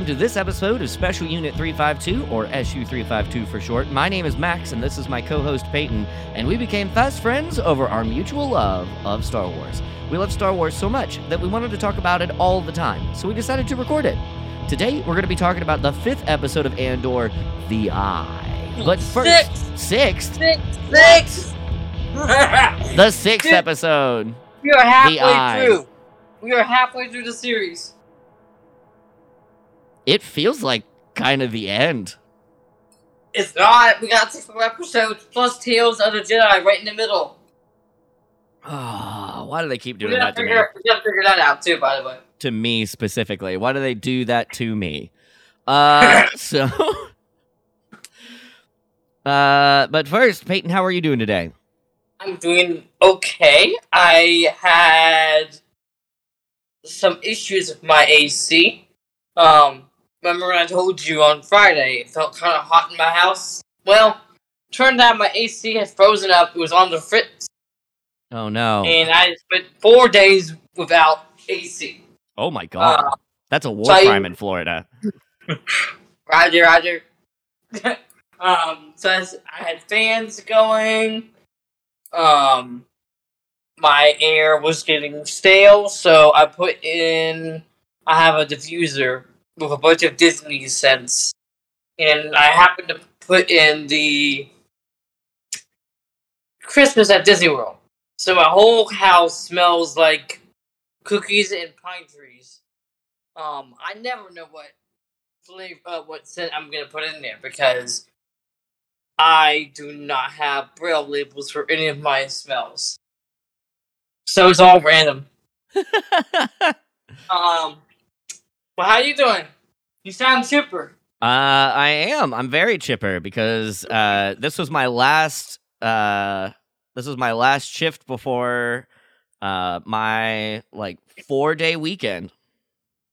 welcome to this episode of Special Unit 352, or SU 352 for short. My name is Max, and this is my co host Peyton, and we became fast friends over our mutual love of Star Wars. We love Star Wars so much that we wanted to talk about it all the time, so we decided to record it. Today, we're going to be talking about the fifth episode of Andor, The Eye. But first, Sixth. sixth, Six, six. the sixth Dude. episode. we are halfway through. We are halfway through the series. It feels like kind of the end. It's not. We got six more episodes plus Tales of the Jedi right in the middle. Oh, why do they keep doing that to me? We gotta figure that out too. By the way. to me specifically. Why do they do that to me? Uh, so, uh, but first, Peyton, how are you doing today? I'm doing okay. I had some issues with my AC. Um, remember when I told you on Friday it felt kind of hot in my house? Well, turned out my AC had frozen up. It was on the fritz, Oh no! and I spent four days without AC. oh my god, Uh, that's a war so I- crime in Florida. Roger, Roger. um, so I had fans going. Um, my air was getting stale, so I put in. I have a diffuser with a bunch of Disney scents, and I happened to put in the Christmas at Disney World. So my whole house smells like cookies and pine trees. Um, I never know what flavor, uh, what scent I'm gonna put in there because I do not have braille labels for any of my smells. So it's all random. Um, well, how you doing? You sound chipper. Uh, I am. I'm very chipper because uh, this was my last. Uh, this was my last shift before uh my like four day weekend.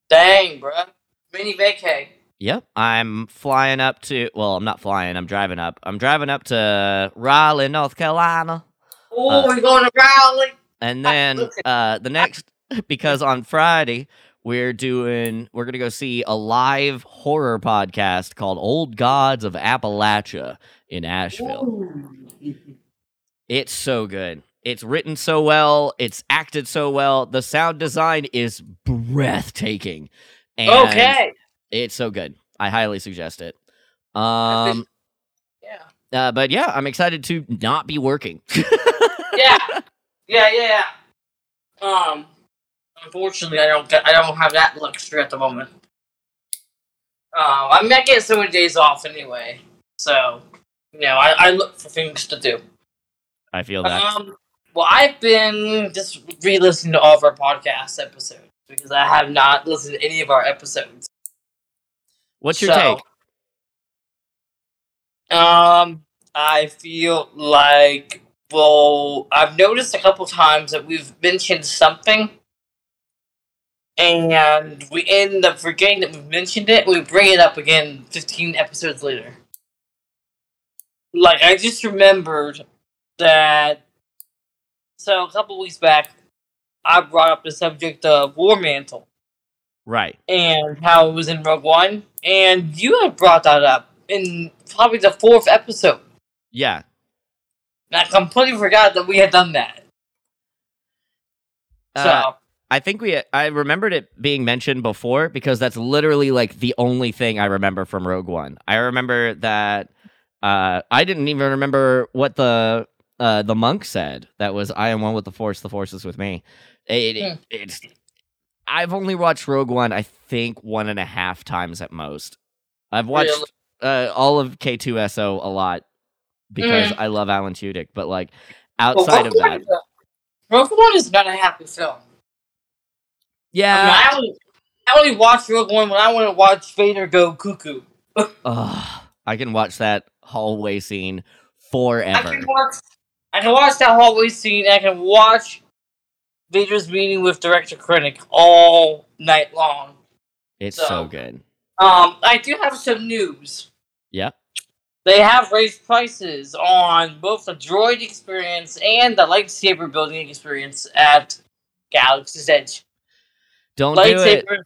Dang, bruh. Mini vacay. Yep, I'm flying up to. Well, I'm not flying. I'm driving up. I'm driving up to Raleigh, North Carolina, Oh, Uh, we're going to Raleigh. and then uh, the next because on Friday we're doing we're gonna go see a live horror podcast called Old Gods of Appalachia in Asheville. It's so good. It's written so well. It's acted so well. The sound design is breathtaking. And Okay. It's so good. I highly suggest it. Um, Yeah. uh, but yeah, I'm excited to not be working. Yeah. Yeah, yeah, yeah. Um, unfortunately, I don't get, I don't have that luxury at the moment. Um, I'm not getting so many days off anyway, so you know, I, I look for things to do. I feel that. Um, well, I've been just re-listening to all of our podcast episodes because I have not listened to any of our episodes. What's your so- take? Um, I feel like well, I've noticed a couple times that we've mentioned something, and we end up forgetting that we've mentioned it. We bring it up again fifteen episodes later. Like I just remembered that. So a couple weeks back, I brought up the subject of War Mantle Right. and how it was in Rogue One, and you had brought that up in probably the fourth episode. Yeah. And I completely forgot that we had done that. Uh, so I think we. I remembered it being mentioned before because that's literally like the only thing I remember from Rogue One. I remember that. Uh, I didn't even remember what the uh the monk said. That was, "I am one with the Force. The Force is with me." It, it- Hmm. it's. I've only watched Rogue One. I think one and a half times at most. I've watched uh, all of K2SO a lot because Mm. I love Alan Tudyk. But like outside Rogue of that, Rogue One is not a happy film. I, mean, yeah. I, only, I only watch Rogue One when I want to watch Vader go cuckoo. Ugh, I can watch that hallway scene I forever. can watch. I can watch that hallway scene. I can watch Vader's meeting with Director Krennic all night long. It's so- so good. Um, I do have some news. Yep. They have raised prices on both the droid experience and the lightsaber building experience at Galaxy's Edge. Don't do it. Lightsabers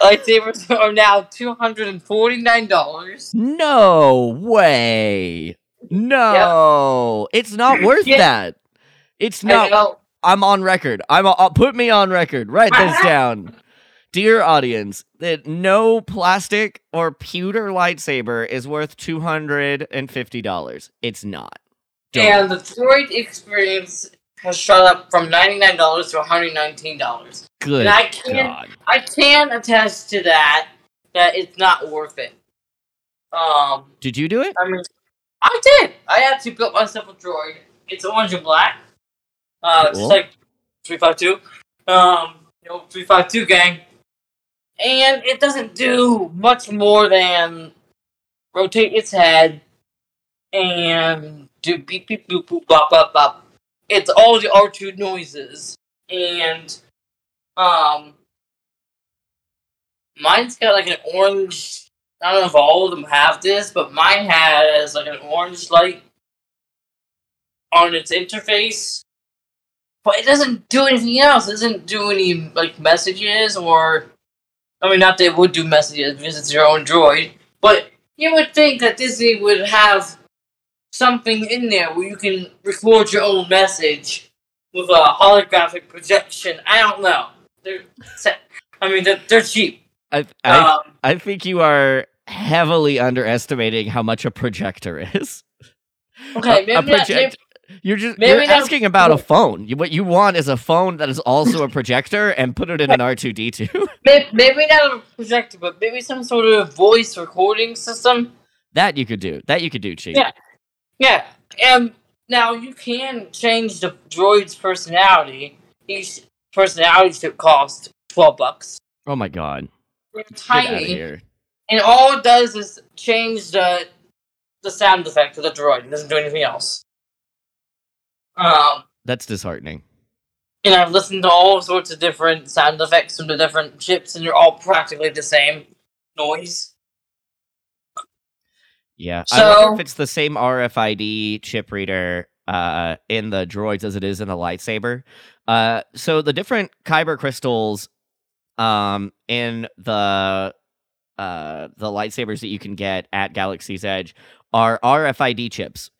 lightsabers are now two hundred and forty nine dollars. No way. No, it's not worth Yeah. that. It's not. I'm on record. I'm. Uh, put me on record. Write this down, dear audience. That no plastic or pewter lightsaber is worth two hundred and fifty dollars. It's not. Don't. And the droid experience has shot up from ninety nine dollars to one hundred nineteen dollars. Good And I can God. I can attest to that that it's not worth it. Um, Did you do it? I mean, I did. I actually built myself a droid. It's orange and black. Uh, Cool. just like three five two. Um, you know, three five two gang. And it doesn't do much more than rotate its head and do beep beep boop boop bop bop bop. It's all the R two noises and um. Mine's got like an orange I don't know if all of them have this, but mine has like an orange light on its interface. But it doesn't do anything else. It doesn't do any like messages or I mean not that it would do messages because it's your own droid. But you would think that Disney would have something in there where you can record your own message with a holographic projection. I don't know. They're I mean they're, they're cheap. I, I, Um, I think you are heavily underestimating how much a projector is. okay, a, maybe a not, maybe, You're just maybe you're asking about a phone. You, what you want is a phone that is also a projector and put it in an R two D two. Maybe, not a projector, but maybe some sort of voice recording system. That you could do. That you could do, cheap. Yeah. Yeah, and now you can change the droid's personality. Each personality should cost twelve bucks. Oh my god. They're Get out of tiny, and all it does is change the the sound effect of the droid. It doesn't do anything else. Um, That's disheartening. and I've listened to all sorts of different sound effects from the different chips, and they're all practically the same noise. Yeah. I wonder So- if it's the same RFID chip reader uh, in the droids as it is in the lightsaber. Uh, so the different kyber crystals um, in the uh, the lightsabers that you can get at Galaxy's Edge are RFID chips.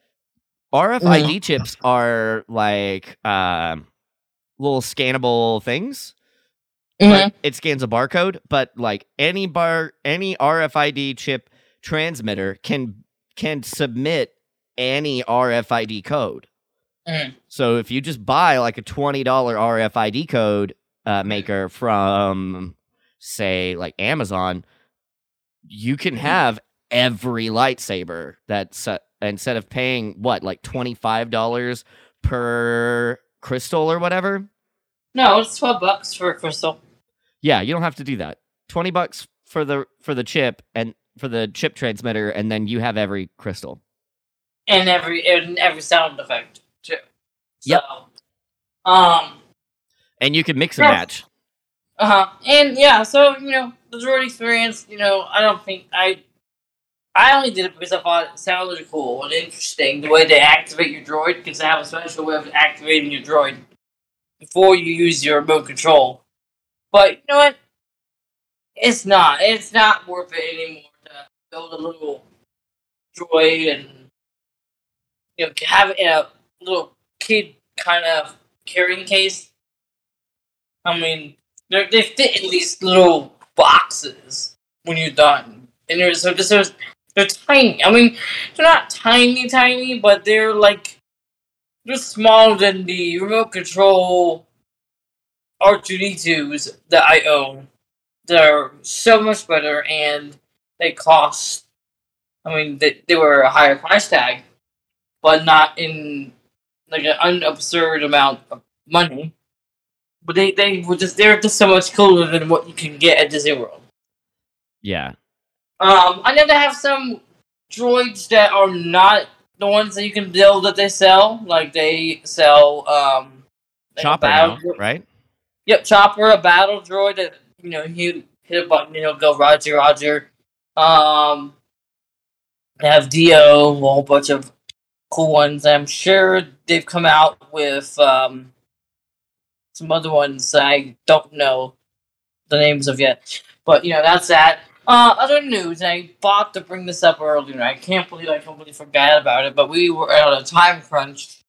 RFID chips are like um, little scannable things. but it scans a barcode but like any bar any rfid chip transmitter can can submit any rfid code Mhm. so if you just buy like a $20 rfid code uh, maker from say like amazon you can have every lightsaber that's uh, instead of paying what like $25 per crystal or whatever No, it's twelve bucks for a crystal. yeah, you don't have to do that. Twenty bucks for the for the chip and for the chip transmitter, and then you have every crystal. and every and every sound effect too. Yep. Um. And you can mix and Yeah. match. Uh huh. And yeah, so you know the droid experience. You know, I don't think I. I only did it because I thought it sounded cool and interesting the way they activate your droid because they have a special way of activating your droid before you use your remote control. But you know what? It's not. It's not worth it anymore to build a little droid and you know have it in a little kid kind of carrying case. I mean, they fit in these little boxes when you're done, and they're so just they're tiny. I mean, they're not tiny, tiny, but they're like they're smaller than the remote control R2D2s that I own. They're so much better, and they cost. I mean, they, they were a higher price tag, but not in like an unabsurd amount of money. But they, they were just they're just so much cooler than what you can get at Disney World. Yeah, Um, I know they have some droids that are not the ones that you can build that they sell. Like they sell um like chopper now, right? Yep, Chopper, a battle droid that you know you hit a button, and he'll go Roger, Roger. Um, they have D-O, a whole bunch of cool ones. I'm sure they've come out with um some other ones I don't know the names of yet. But you know, that's that. Uh, other news, I thought to bring this up earlier. I can't believe I completely forgot about it, but we were at a time crunch.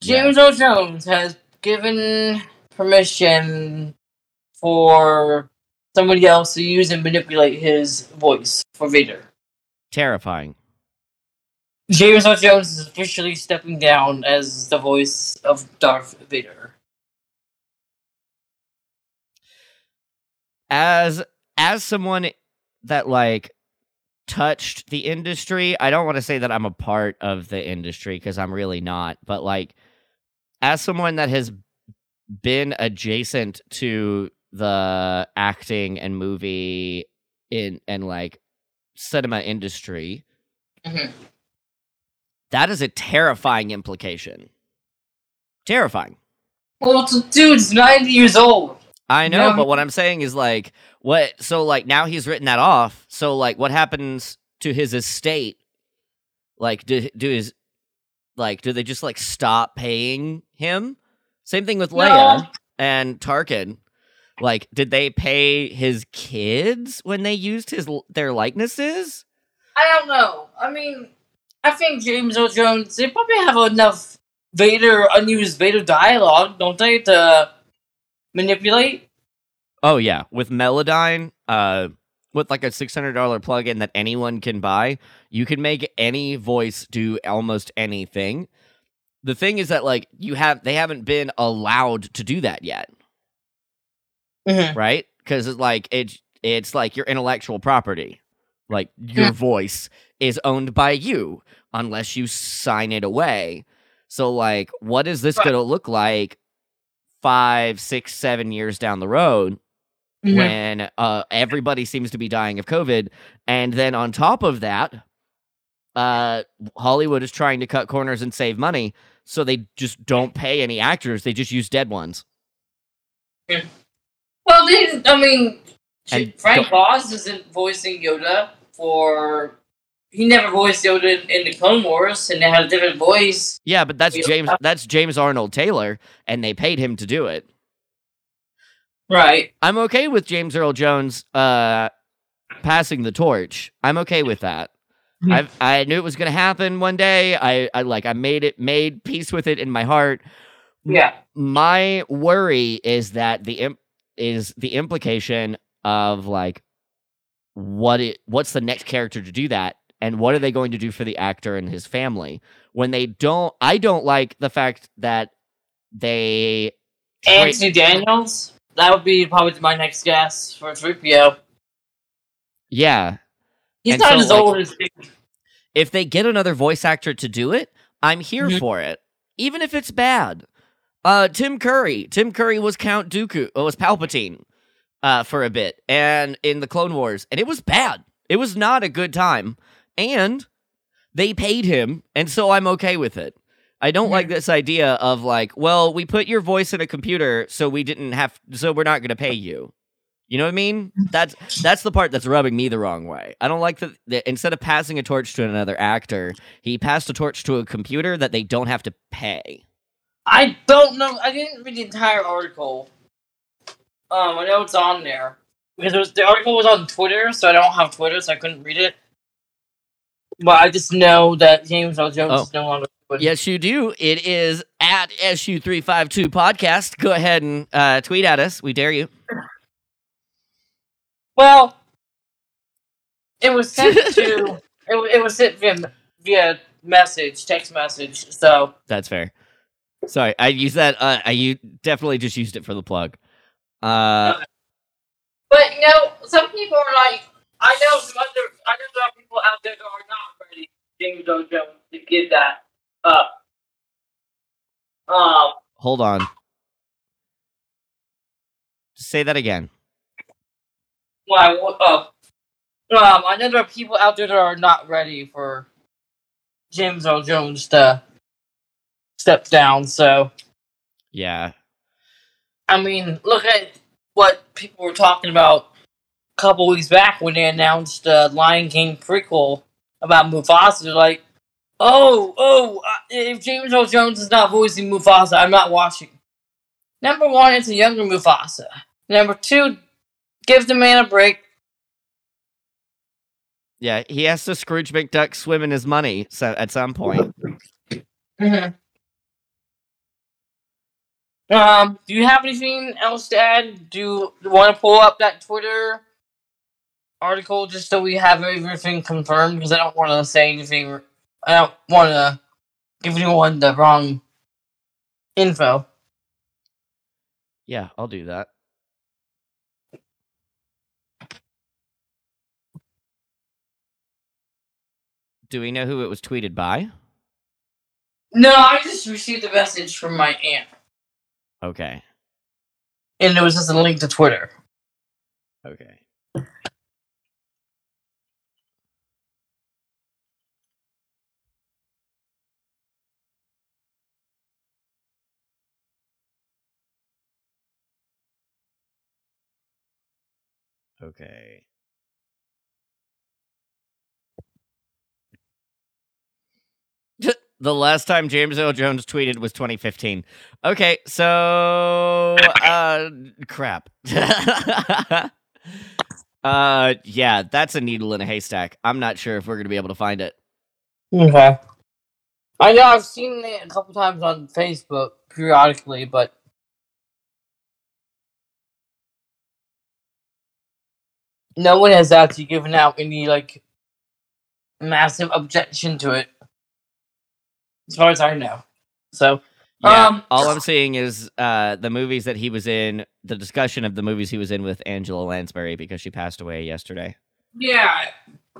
James Earl Jones has given permission for somebody else to use and manipulate his voice for Vader. Terrifying. James Earl Jones is officially stepping down as the voice of Darth Vader. As as someone that like touched the industry, I don't want to say that I'm a part of the industry because I'm really not, but like as someone that has been adjacent to the acting and movie in and like cinema industry, Mhm. That is a terrifying implication. Terrifying. Well, dude's 90 years old. I know, No. but what I'm saying is like what so like now he's written that off. So like what happens to his estate? Like do do his like do they just like stop paying him? Same thing with Leia No. and Tarkin. Like did they pay his kids when they used his their likenesses? I don't know. I mean, I think James Earl Jones, they probably have enough Vader, unused Vader dialogue, don't they, to manipulate? Oh yeah, with Melodyne, uh, with like a six hundred dollar plugin that anyone can buy, you can make any voice do almost anything. The thing is that like you have they haven't been allowed to do that yet, Mm-hmm. right? Because it's like it's it's like your intellectual property, like your Yeah. voice is owned by you unless you sign it away. So like, what is this Right. going to look like five, six, seven years down the road? Mm-hmm. when uh, everybody seems to be dying of COVID. And then on top of that, uh, Hollywood is trying to cut corners and save money. So they just don't pay any actors. They just use dead ones. Well, they, I mean, And Frank Oz isn't voicing Yoda for. He never voiced Yoda in, in the Clone Wars, and they had a different voice. Yeah, but that's James. That's James Arnold Taylor, and they paid him to do it. Right. I'm okay with James Earl Jones uh, passing the torch. I'm okay with that. Hmm. I I knew it was gonna happen one day. I, I like I made it made peace with it in my heart. Yeah. my worry is that the imp- is the implication of like what it what's the next character to do that and what are they going to do for the actor and his family when they don't I don't like the fact that they tra- Anthony Daniels. That would be probably my next guess for 3PO. yeah He's And not so, as like- old as. if they get another voice actor to do it I'm here Mhm. for it even if it's bad uh Tim Curry Tim Curry was Count Dooku uh, was Palpatine uh, for a bit, and in the Clone Wars, and it was bad. It was not a good time, and they paid him, and so I'm okay with it. I don't like this idea of like, well, we put your voice in a computer, so we didn't have, so we're not going to pay you. You know what I mean? That's that's the part that's rubbing me the wrong way. I don't like that, that instead of passing a torch to another actor, he passed a torch to a computer that they don't have to pay. I don't know. I didn't read the entire article. Um, I know it's on there because it was the article was on Twitter, so I don't have Twitter, so I couldn't read it. But I just know that James Earl Jones Oh. is no longer. with- Yes, you do. It is at SU352 podcast. Go ahead and uh, tweet at us. We dare you. Well, it was sent to. It, it was sent via via message, text message. So That's fair. Sorry, I used that. Uh, I u- definitely just used it for the plug. Uh, But you know, some people are like, I know some other, I know there are people out there that are not ready, James Earl Jones, to give that up. Um, hold on. Say that again. why? Uh, um, I know there are people out there that are not ready for James Earl Jones to step down. So, Yeah. I mean, look at what people were talking about couple weeks back when they announced the Lion King prequel about Mufasa. They're like, oh, oh, uh, if James Earl Jones is not voicing Mufasa, I'm not watching. Number one, it's a younger Mufasa. Number two, give the man a break. Yeah, he has to Scrooge McDuck swim in his money so at some point. Mm-hmm. Um, do you have anything else to add? Do you want to pull up that Twitter article just so we have everything confirmed? Because I don't want to say anything. I don't want to give anyone the wrong info. Yeah, I'll do that. Do we know who it was tweeted by? No, I just received a message from my aunt, Okay. and it was just a link to Twitter. Okay. Okay. The last time James Earl Jones tweeted was 2015. Okay, so uh crap. uh yeah, that's a needle in a haystack. I'm not sure if we're going to be able to find it. Okay. I know I've seen it a couple times on Facebook periodically, but no one has actually given out any like massive objection to it, as far as I know. So Yeah, Um, all I'm seeing is uh, the movies that he was in, the discussion of the movies he was in with Angela Lansbury because she passed away yesterday. yeah,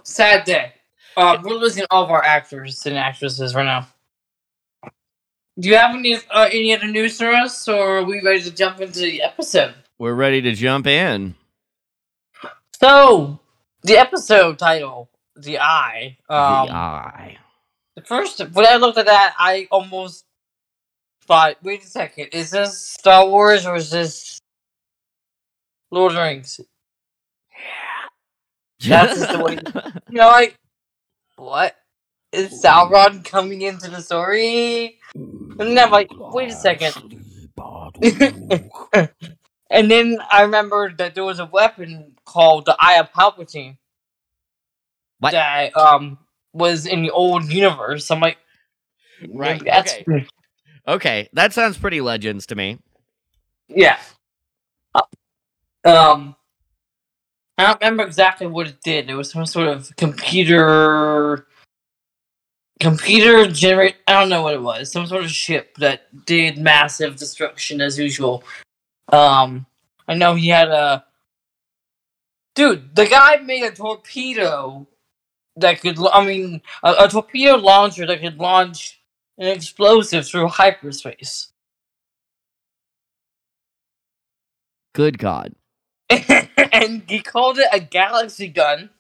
sad day. Uh, we're losing all of our actors and actresses right now. Do you have any uh, any other news for us, or are we ready to jump into the episode? We're ready to jump in. So, the episode title, "The Eye." Um, the Eye. the first when I looked at that, I almost thought, "Wait a second, is this Star Wars or is this Lord of the Rings?" Yeah. That's the way- You know, like what is Sauron coming into the story? And then I'm like, wait a second. And then I remembered that there was a weapon called the Eye of Palpatine. What? That um was in the old universe. I'm like, Right, That's okay. okay, that sounds pretty legends to me. yeah. Uh, Um, I don't remember exactly what it did. It was some sort of computer, computer generate. I don't know what it was. Some sort of ship that did massive destruction as usual. Um, I know he had a dude. The guy made a torpedo that could. I mean, a, a torpedo launcher that could launch an explosive through hyperspace. Good God. and he called it a galaxy gun.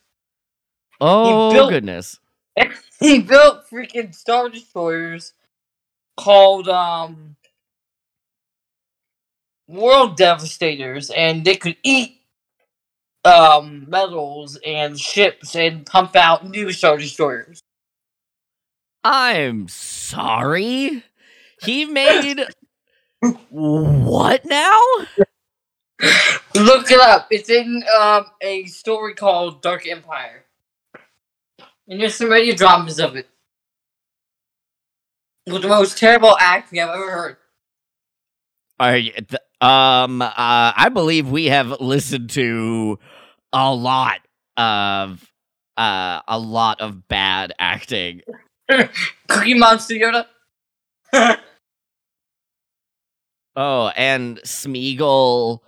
Oh, built- goodness. he built freaking star destroyers called um world devastators and they could eat um metals and ships and pump out new star destroyers. I'm sorry. He made what now? look it up. It's in um a story called dark empire. And there's some radio dramas of it. With the most terrible acting i've ever heard. Are you, th- um uh I believe we have listened to a lot of uh a lot of bad acting. cookie monster yoda Oh, and Smeagol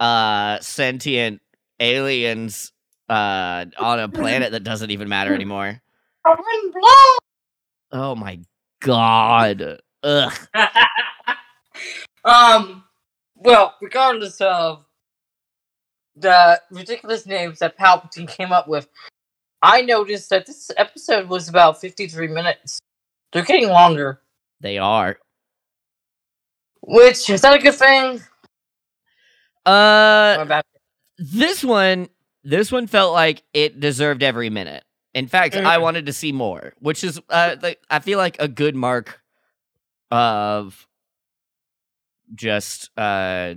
uh sentient aliens uh on a planet that doesn't even matter anymore. Oh my god. Ugh. um, well, regardless of the ridiculous names that Palpatine came up with, I noticed that this episode was about 53 minutes. They're getting longer, They are. which is that a good thing? Uh this one this one felt like it deserved every minute in fact i Mhm. wanted to see more which is uh i feel like a good mark of just uh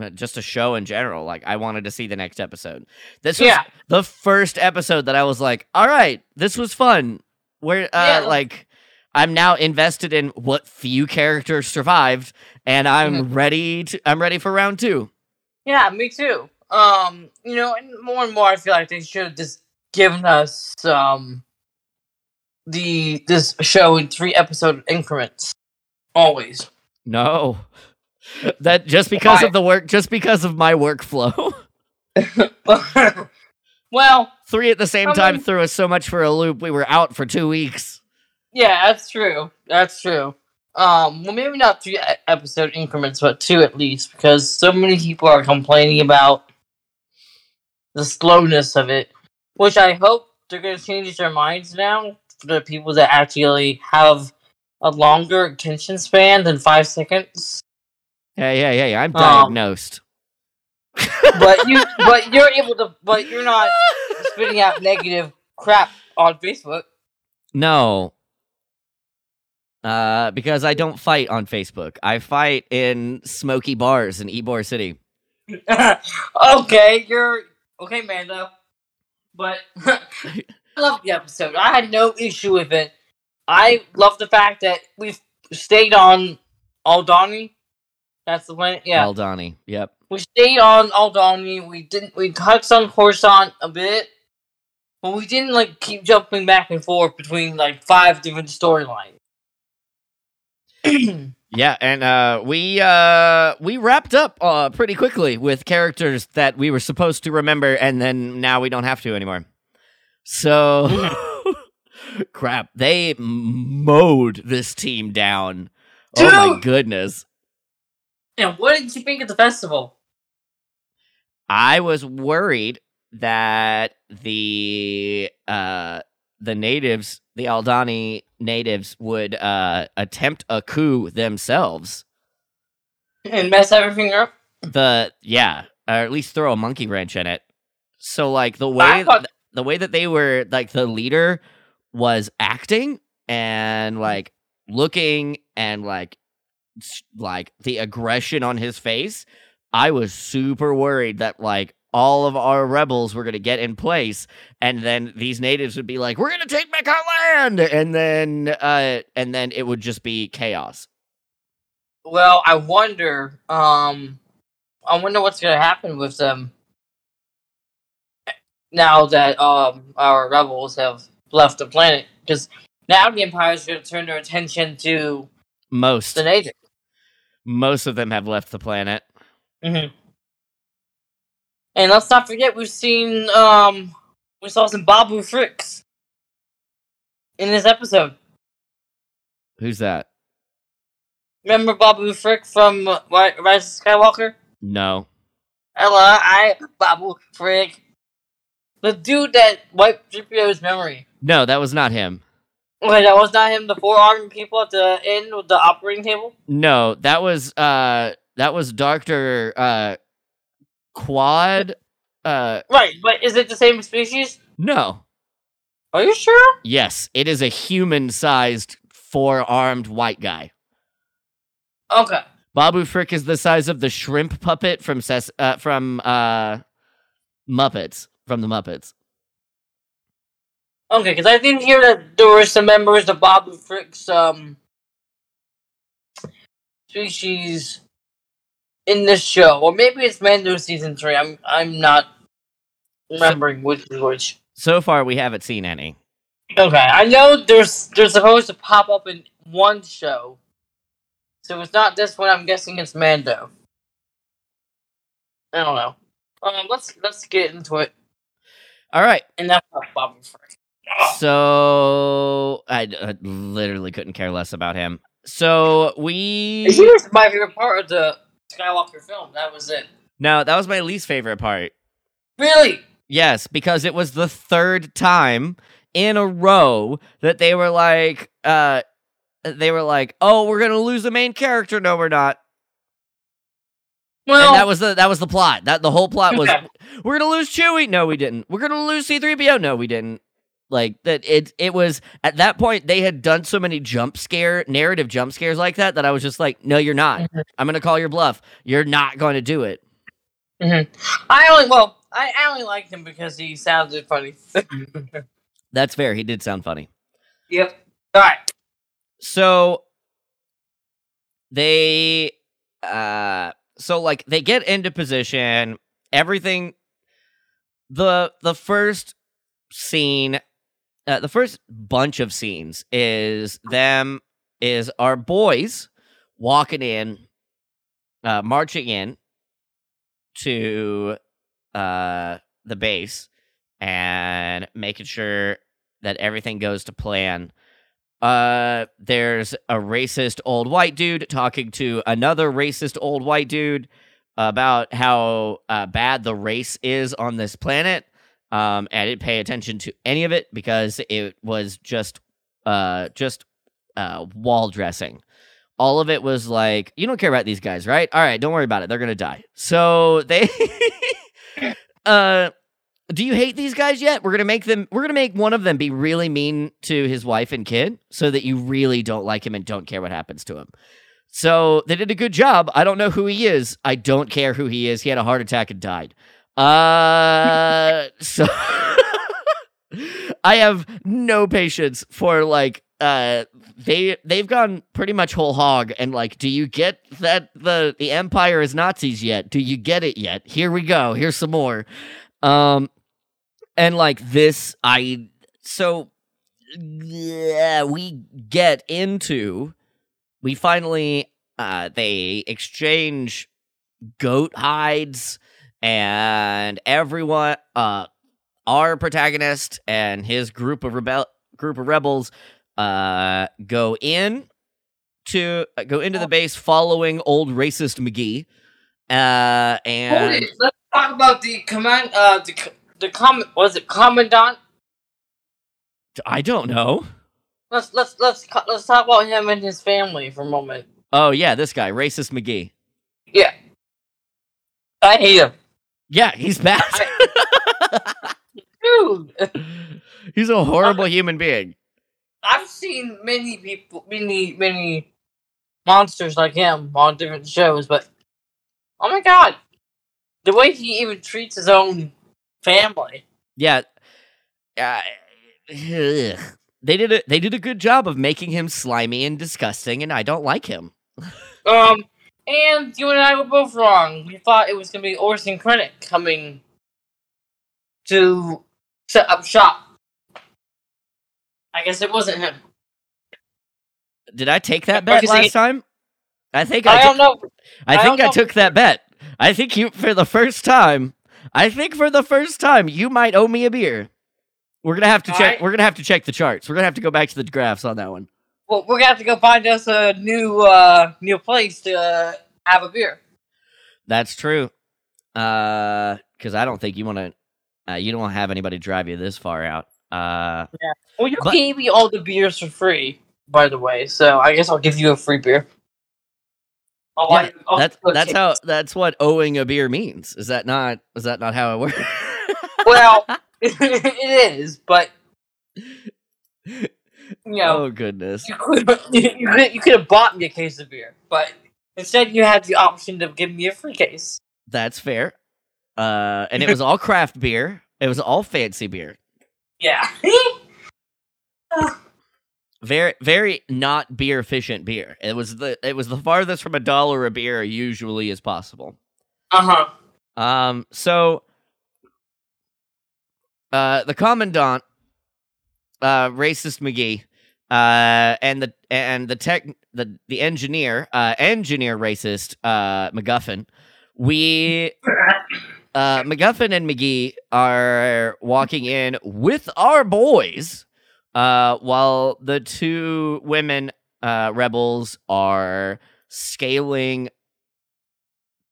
uh, just a show in general. Like I wanted to see the next episode. This was Yeah. the first episode that I was like, all right, this was fun. Where uh Yeah. like I'm now invested in what few characters survived and I'm ready to I'm ready for round 2. Yeah, me too. Um, you know, and more and more, I feel like they should have just given us um the this show in three episode increments. Always. No. That just because Why? of the work just because of my workflow. well, 3 at the same I time mean- threw us so much for a loop. We were out for 2 weeks. yeah, that's true. That's true. Um, well, maybe not three episode increments, but two at least, because so many people are complaining about the slowness of it. Which I hope they're going to change their minds now for the people that actually have a longer attention span than five seconds. Yeah, yeah, yeah, yeah. I'm Um, diagnosed. But you, but you're able to, but you're not spitting out negative crap on Facebook. No. Uh, because I don't fight on Facebook. I fight in smoky bars in Ybor City. okay, you're okay, Mando. But I love the episode. I had no issue with it. I love the fact that we've stayed on Aldhani. That's the planet. Yeah, Aldhani. Yep. we stayed on Aldhani. We didn't. We touched on Coruscant a bit, but we didn't like keep jumping back and forth between like five different storylines. Yeah, and uh, we uh, we wrapped up uh, pretty quickly with characters that we were supposed to remember, and then now we don't have to anymore. So, crap, they mowed this team down. Oh my goodness. and what did you think of the festival? I was worried that the uh the natives, the Aldhani natives would uh attempt a coup themselves. And mess everything up. The yeah, or at least throw a monkey wrench in it. So like the way thought- the way that they were like the leader was acting and like looking and like like the aggression on his face i was super worried that like all of our rebels were going to get in place and then these natives would be like we're going to take back our land and then uh and then it would just be chaos Well, I wonder. Um, I wonder what's gonna happen with them now that um our rebels have left the planet. Because now the Empire's gonna turn their attention to most the native. most of them have left the planet Mm-hmm. And let's not forget, we've seen um we saw some Babu Fricks in this episode. who's that Remember Babu Frick from uh, Ri- Rise of Skywalker? no Hello, I Babu Frick. The dude that wiped Tripio's memory. no that was not him Wait, that was not him. The four armed people at the end with the operating table. No, that was uh that was Doctor uh Quad uh Right, but is it the same species? no. Are you sure? Yes, it is a human-sized four-armed white guy. Okay. Babu Frick is the size of the shrimp puppet from Ses- uh, from uh Muppets, from the Muppets. Okay, because I didn't hear that there were some members of Babu Frick's um species in this show, or maybe it's Mando season three. I'm I'm not remembering which is which. So far we haven't seen any. Okay, I know there's they're supposed to pop up in one show, so it's not this one. I'm guessing it's Mando. I don't know. Um, let's let's get into it, All right. and that's Babu Frick. So I, I literally couldn't care less about him. So we He was my favorite part of the Skywalker film. That was it. No, that was my least favorite part. Really? Yes, because it was the third time in a row that they were like, uh, they were like, "Oh, we're gonna lose the main character." No, we're not. Well, and that was the that was the plot. That the whole plot was. We're gonna lose Chewie. No, we didn't. We're gonna lose C three PO. No, we didn't. Like that. It it was at that point they had done so many jump scare narrative jump scares like that that I was just like, "No, you're not. Mhm. I'm gonna call your bluff. You're not going to do it." I only well, I, I only liked him because he sounded funny. That's fair. He did sound funny. yep. All right. So they uh so like they get into position, everything the the first scene uh, the first bunch of scenes is them is our boys walking in uh marching in to uh the base and making sure that everything goes to plan. Uh there's a racist old white dude talking to another racist old white dude about how uh, bad the race is on this planet um I didn't pay attention to any of it because it was just uh just uh wall dressing. All of it was like you don't care about these guys right? All right don't worry about it. They're gonna die. So they uh do you hate these guys yet? We're gonna make them we're gonna make one of them be really mean to his wife and kid so that you really don't like him and don't care what happens to him so they did a good job. I don't know who he is. I don't care who he is. He had a heart attack and died. Uh so i have no patience for like uh they they've gone pretty much whole hog and like do you get that the the empire is nazis yet? Do you get it yet? Here we go. Here's some more. Um and like this i so yeah we get into we finally uh they exchange goat hides and everyone uh our protagonist and his group of rebel group of rebels uh go in to uh, go into the base following old racist McGee uh and it. Let's talk about the command. Uh, the the com. Was it commandant? I don't know Let's let's let's let's talk about him and his family for a moment. oh yeah this guy racist McGee Yeah. I hate him, yeah he's bad dude. he's a horrible human being I've seen many people, many many monsters like him on different shows, but oh my god, the way he even treats his own family. Yeah. Uh. They did a they did a good job of making him slimy and disgusting, and I don't like him. Um, and you and I were both wrong. We thought it was gonna be Orson Krennic coming to set up shop. I guess it wasn't him. Did I take that bet last time? I think I, I don't know. I I think I know. took that bet. I think you for the first time. I think for the first time you might owe me a beer. We're gonna have to check. Alright. We're gonna have to check the charts. We're gonna have to go back to the graphs on that one. Well, we're gonna have to go find us a new uh new place to uh, have a beer. That's true. Uh, because I don't think you want to. Uh, you don't want to have anybody drive you this far out. Uh, Well, you But- gave me all the beers for free, by the way, so I guess I'll give you a free beer. I'll yeah, like- that's that's how that's what owing a beer means. Is that not? Is that not how it works? Well, it is, but you know, oh goodness. you could you could you could have bought me a case of beer, but instead you had the option to give me a free case. That's fair. Uh, and it was all craft beer. It was all fancy beer. Yeah. Very, very not beer efficient beer. It was the it was the farthest from a dollar a beer usually as possible. uh huh. Um, so uh, the commandant, uh, racist McGee, uh, and the and the tech the the engineer, uh, engineer racist, uh, MacGuffin. We uh, MacGuffin and McGee are walking in with our boys, uh, while the two women uh, rebels are scaling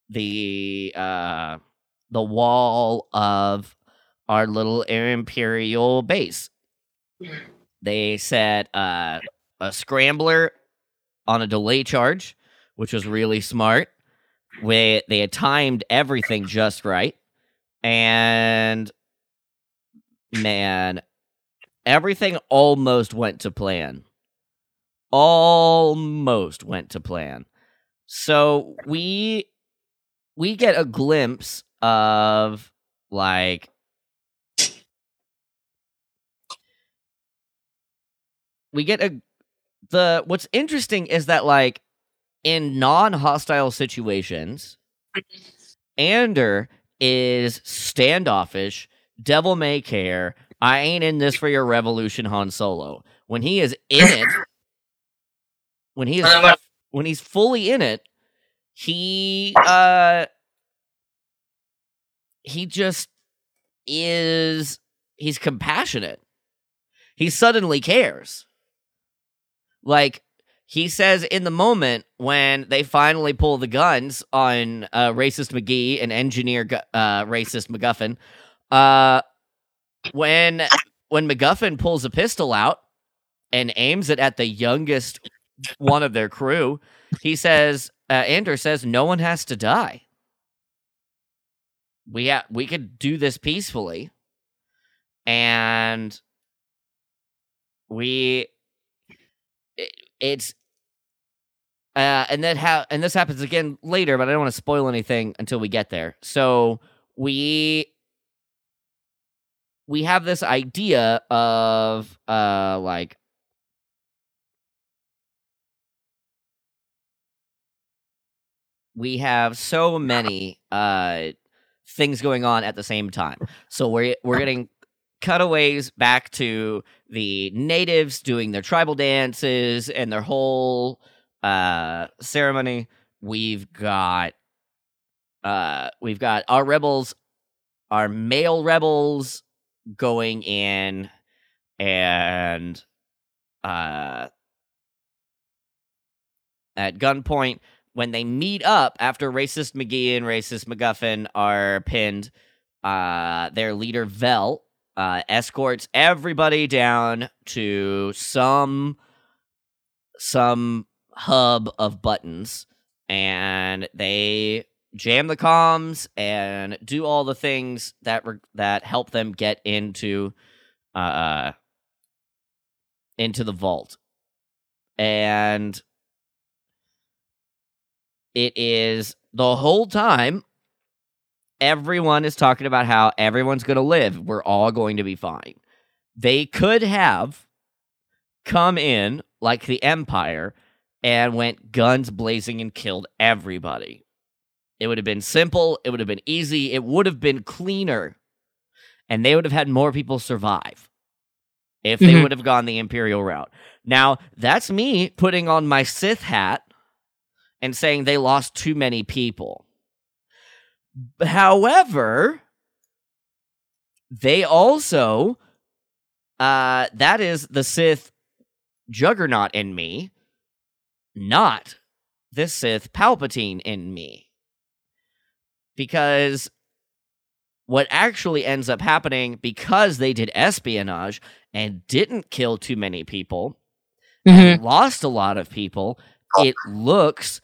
the uh, the wall of our little imperial base. They set uh, a scrambler on a delay charge, which was really smart. We, they had timed everything just right. And man, everything almost went to plan. Almost went to plan. So we we get a glimpse of like we get a the what's interesting is that like in non-hostile situations Andor is standoffish, devil may care. I ain't in this for your revolution, Han Solo. When he is in it, when he is when he's fully in it, he uh he just is he's compassionate. He suddenly cares. Like he says in the moment when they finally pull the guns on uh, racist McGee and engineer uh, racist McGuffin, uh, when when McGuffin pulls a pistol out and aims it at the youngest one of their crew, he says, uh, Andor says, no one has to die. We ha- we could do this peacefully, and we it's uh, and then how and this happens again later, but I don't want to spoil anything until we get there. So we we have this idea of uh like we have so many uh things going on at the same time. So we're we're getting cutaways back to the natives doing their tribal dances and their whole uh ceremony. We've got uh we've got our rebels our male rebels going in and uh at gunpoint when they meet up after racist McGee and racist MacGuffin are pinned, uh, their leader Vel uh, escorts everybody down to some some hub of buttons, and they jam the comms and do all the things that re- that help them get into uh into the vault, and it is the whole time everyone is talking about how everyone's going to live. We're all going to be fine. They could have come in like the Empire and went guns blazing and killed everybody. It would have been simple, it would have been easy, it would have been cleaner, and they would have had more people survive if they mm-hmm. would have gone the Imperial route. Now, that's me putting on my Sith hat and saying they lost too many people. However, they also uh that is the Sith juggernaut in me, not the Sith Palpatine in me. Because what actually ends up happening because they did espionage and didn't kill too many people mm-hmm. and lost a lot of people, it looks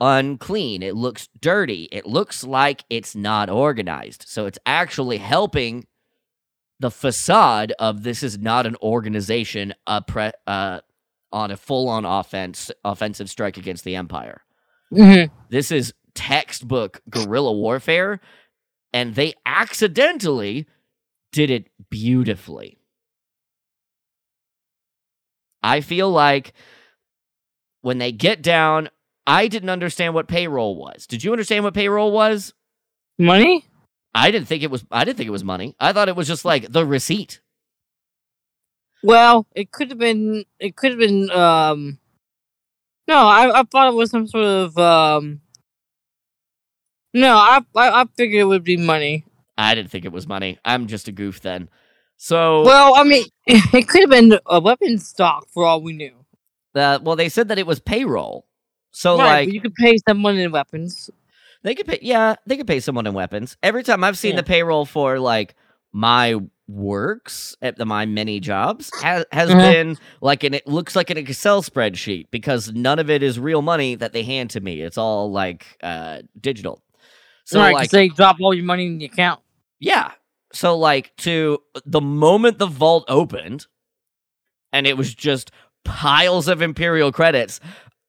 unclean. It looks dirty. It looks like it's not organized. So it's actually helping the facade of this is not an organization uh, pre- uh, on a full-on offense offensive strike against the empire. Mm-hmm. This is textbook guerrilla warfare, and they accidentally did it beautifully. I feel like when they get down I didn't understand what payroll was. Did you understand what payroll was? Money? I didn't think it was I didn't think it was money. I thought it was just like the receipt. Well, it could have been it could have been um No, I I thought it was some sort of um No, I I, I figured it would be money. I didn't think it was money. I'm just a goof then. So Well, I mean, it could have been a weapon stock for all we knew. Uh, well, they said that it was payroll. So right, like you could pay someone in weapons. They could pay yeah, they could pay someone in weapons. Every time I've seen yeah. the payroll for like my works at the my many jobs has, has mm-hmm. been like an it looks like an Excel spreadsheet because none of it is real money that they hand to me. It's all like uh digital. So right, like they drop all your money in the account. Yeah. So like to the moment the vault opened and it was just piles of imperial credits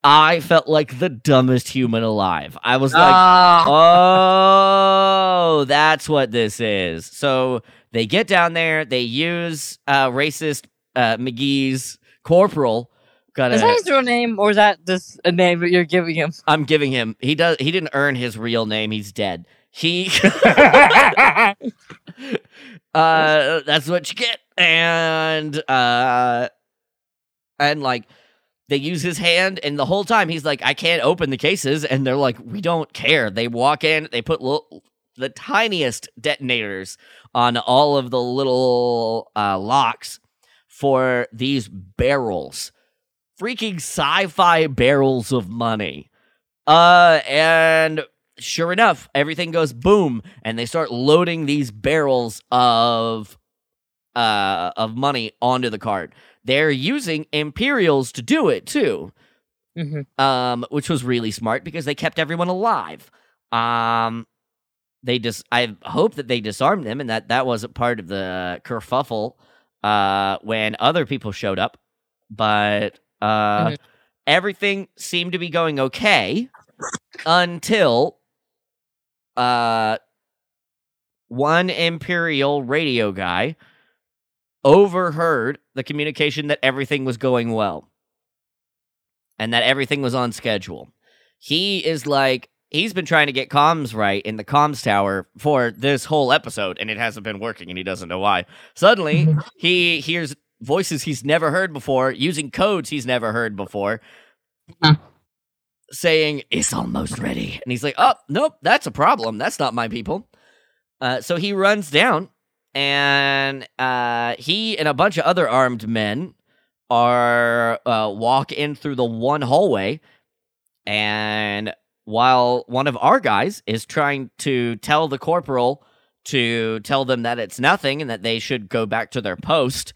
I felt like the dumbest human alive. I was like, Ah, oh, that's what this is. So they get down there, they use uh, racist uh, McGee's corporal. Got Is that his real name, or is that just a name that you're giving him? I'm giving him. He does. He didn't earn his real name. He's dead. He. uh, that's what you get, and uh, and like they use his hand, and the whole time he's like, I can't open the cases, and they're like, we don't care. They walk in, they put little, the tiniest detonators on all of the little uh, locks for these barrels, freaking sci-fi barrels of money. Uh, and sure enough, everything goes boom, and they start loading these barrels of uh of money onto the cart. They're using Imperials to do it too, Mhm. um, which was really smart because they kept everyone alive. Um, they just I hope that they disarmed them and that that wasn't part of the kerfuffle uh when other people showed up, but uh Mhm. everything seemed to be going okay until uh one imperial radio guy overheard the communication that everything was going well and that everything was on schedule. He is like he's been trying to get comms right in the comms tower for this whole episode and it hasn't been working and he doesn't know why. Suddenly, he hears voices he's never heard before using codes he's never heard before Huh. saying it's almost ready and he's like oh nope that's a problem that's not my people uh, so he runs down and uh, he and a bunch of other armed men are uh, walk in through the one hallway and while one of our guys is trying to tell the corporal to tell them that it's nothing and that they should go back to their post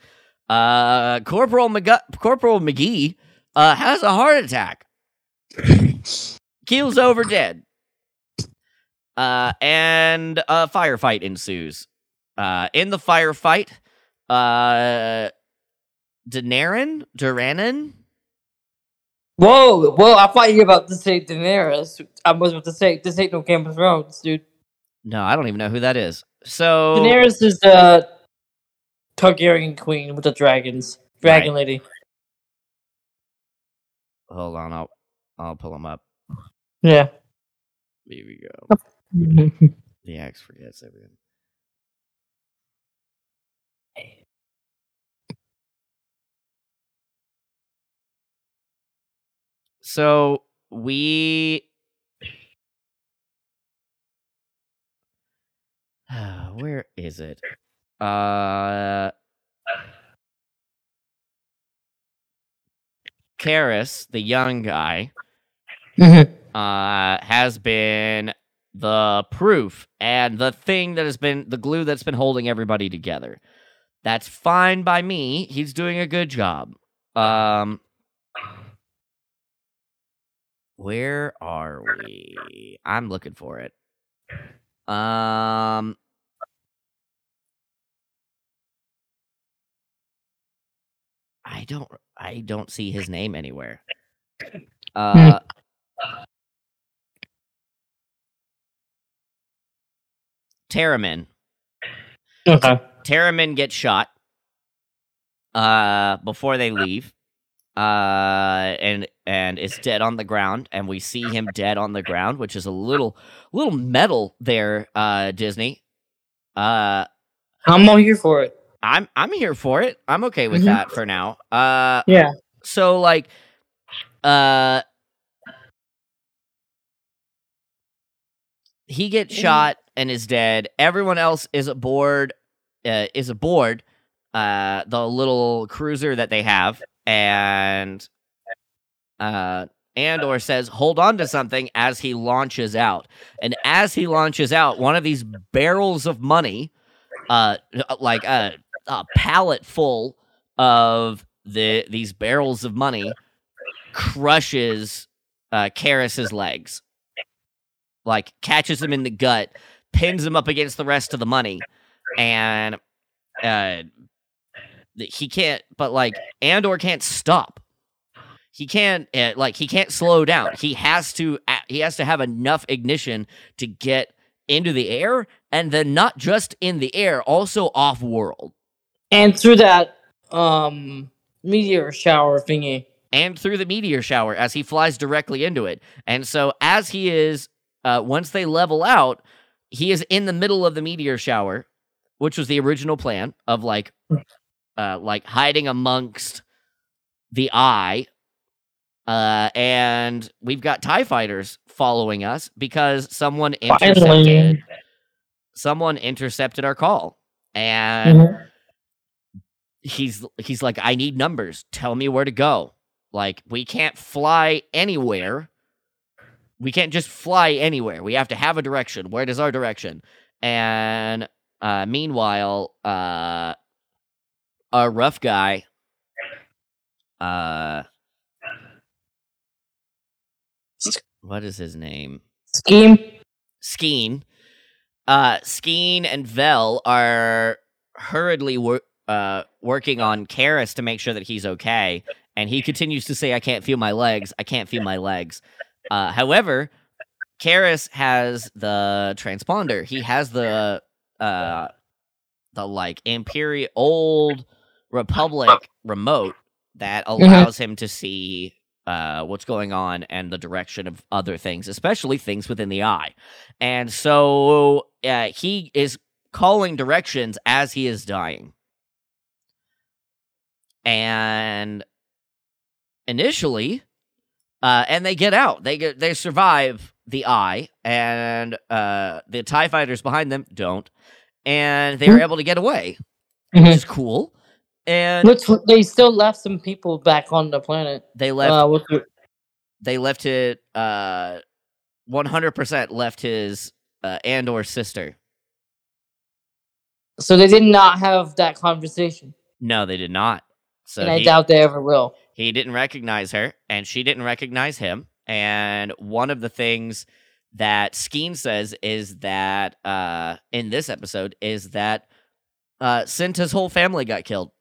uh, corporal McG- corporal mcgee uh, has a heart attack. Keels over dead. Uh, and a firefight ensues uh, in the firefight uh, Daenerys, Duranin, Whoa, whoa! I thought you were about to say Daenerys. I was about to say this ain't no Game of Thrones, dude. No, I don't even know who that is. So Daenerys is the Targaryen queen with the dragons, dragon Right. lady. hold on, I'll I'll pull him up. Yeah. Here we go. The axe forgets everything. So we where is it? Uh Karis, the young guy, Mhm. uh, has been the proof and the thing that has been the glue that's been holding everybody together. That's fine by me. He's doing a good job. Um, where are we? I'm looking for it. Um, I don't. I don't see his name anywhere. Uh. Taramyn. Okay. Taramyn gets shot uh before they leave. Uh and and is dead on the ground and we see him dead on the ground, which is a little little metal there uh Disney. Uh I'm all here for it. I'm I'm here for it. I'm okay with Mhm. that for now. Uh Yeah. so like uh he gets Mhm. shot and is dead everyone else is aboard uh, is aboard uh the little cruiser that they have and uh Andor says hold on to something as he launches out and as he launches out one of these barrels of money uh like a, a pallet full of the these barrels of money crushes uh Karis's legs. Like catches him in the gut, pins him up against the rest of the money, and uh he can't but like Andor can't stop. he can't uh, like he can't slow down. He has to uh, he has to have enough ignition to get into the air and then not just in the air, also off world And through that um meteor shower thingy. and through the meteor shower as he flies directly into it. And so as he is uh once they level out, he is in the middle of the meteor shower, which was the original plan of like uh like hiding amongst the eye. Uh and we've got TIE fighters following us because someone intercepted Finally. someone intercepted our call. And Mhm. he's he's like i need numbers tell me where to go like we can't fly anywhere we can't just fly anywhere we have to have a direction where does our direction and uh meanwhile uh our rough guy uh what is his name Skeen. Skeen. Uh, Skeen and Vel are hurriedly wor- uh, working on Karis to make sure that he's okay. And he continues to say, I can't feel my legs. I can't feel my legs. Uh, however, Karis has the transponder. He has the, uh, the like Imperial old Republic remote that allows him to see uh, what's going on and the direction of other things, especially things within the eye. And so uh, he is calling directions as he is dying. And initially, uh, and they get out. They get they survive the eye, and uh, the Tie fighters behind them don't, and they are able to get away, which Mhm. is cool. And Which they still left some people back on the planet. they left Uh, the- they left it uh 100% left his uh Andor sister. so they did not have that conversation, No, they did not. So and I he, doubt they ever will. he didn't recognize her and she didn't recognize him. And one of the things that Skeen says is that uh in this episode is that uh Cinta's whole family got killed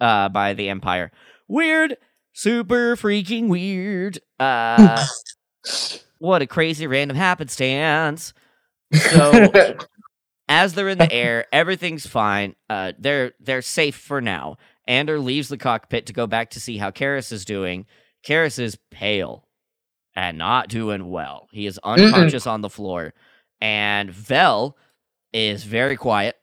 uh by the Empire. Weird, super freaking weird. Uh what a crazy random happenstance. So as they're in the air, everything's fine. Uh, they're they're safe for now. Andor leaves the cockpit to go back to see how Karis is doing. Karis is pale and not doing well. He is unconscious on the floor, and Vel is very quiet.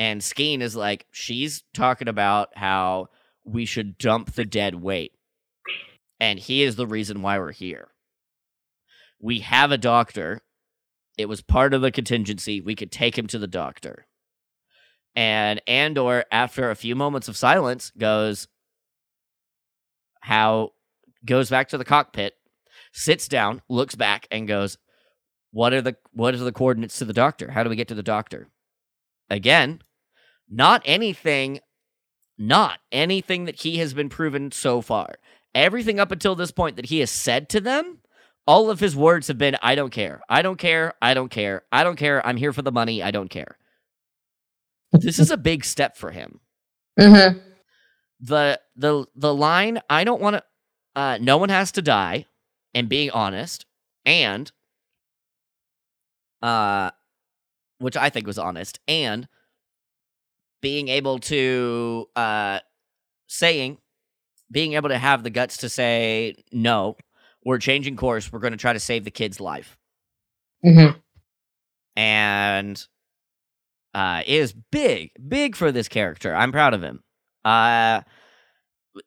And Skeen is like, she's talking about how we should dump the dead weight, and he is the reason why we're here. We have a doctor it was part of the contingency. We could take him to the doctor. And Andor, after a few moments of silence, goes, How goes back to the cockpit, sits down, looks back, and goes, What are the what are the coordinates to the doctor? How do we get to the doctor? Again, not anything, not anything that he has been proven so far. Everything up until this point that he has said to them all of his words have been I don't care. I don't care. I don't care. I don't care. I'm here for the money. I don't care. This is a big step for him. Mm-hmm. The the the line I don't want to uh no one has to die and being honest and uh which I think was honest and being able to uh saying being able to have the guts to say no we're changing course. We're going to try to save the kid's life. Mm-hmm. and uh is big big for this character. I'm proud of him. Uh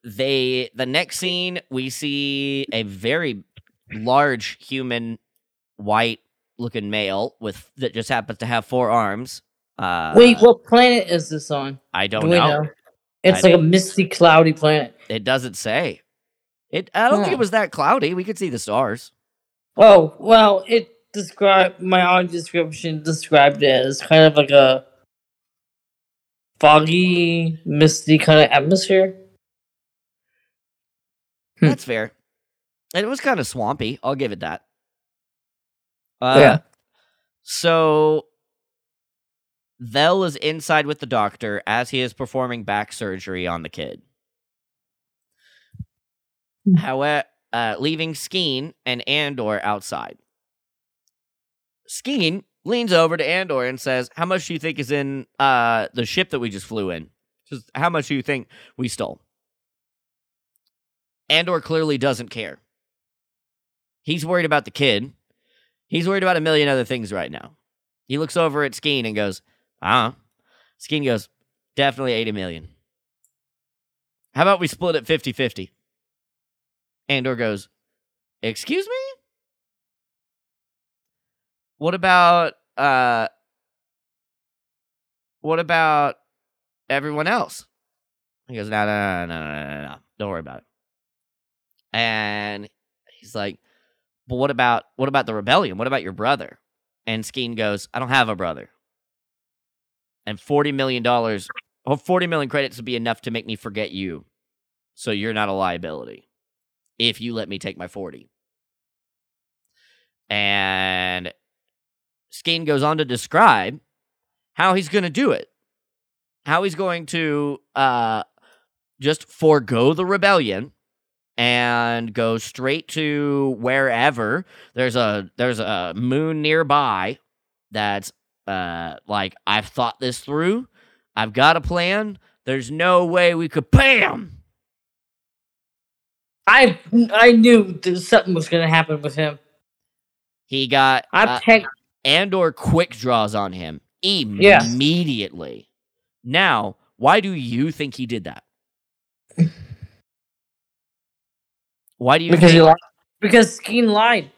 they the next scene we see a very large human white looking male with that just happens to have four arms uh Wait, what planet is this on? i don't Do we know. It's I like a misty, cloudy planet. it doesn't say it i don't think it was that cloudy we could see the stars Oh well, it described my own description described it as kind of like a foggy, misty kind of atmosphere. Hmm. That's fair. And it was kind of swampy. I'll give it that. Uh, Yeah. So Vel is inside with the doctor as he is performing back surgery on the kid. however, uh, leaving Skeen and Andor outside. Skeen leans over to Andor and says, "How much do you think is in uh, the ship that we just flew in? Just how much do you think we stole?" Andor clearly doesn't care. He's worried about the kid. He's worried about a million other things right now. He looks over at Skeen and goes, "Ah." Skeen goes, "Definitely 80 million. How about we split it 50-50?" Andor goes, "Excuse me? What about uh what about everyone else?" He goes, "No, no, no, no, no, no, no. Don't worry about it." And he's like, "But what about what about the rebellion? What about your brother?" And Skeen goes, "I don't have a brother." And 40 million dollars, or 40 million credits would be enough to make me forget you. So you're not a liability if you let me take my 40. And Skeen goes on to describe how he's going to do it. How he's going to uh, just forego the rebellion and go straight to wherever there's a there's a moon nearby that's uh like I've thought this through. I've got a plan. There's no way we could bam I I knew that something was gonna happen with him. He got I uh, pegged. Andor quick draws on him Yes. immediately. Now, why do you think he did that? Why do you because think he lied. Because Skeen lied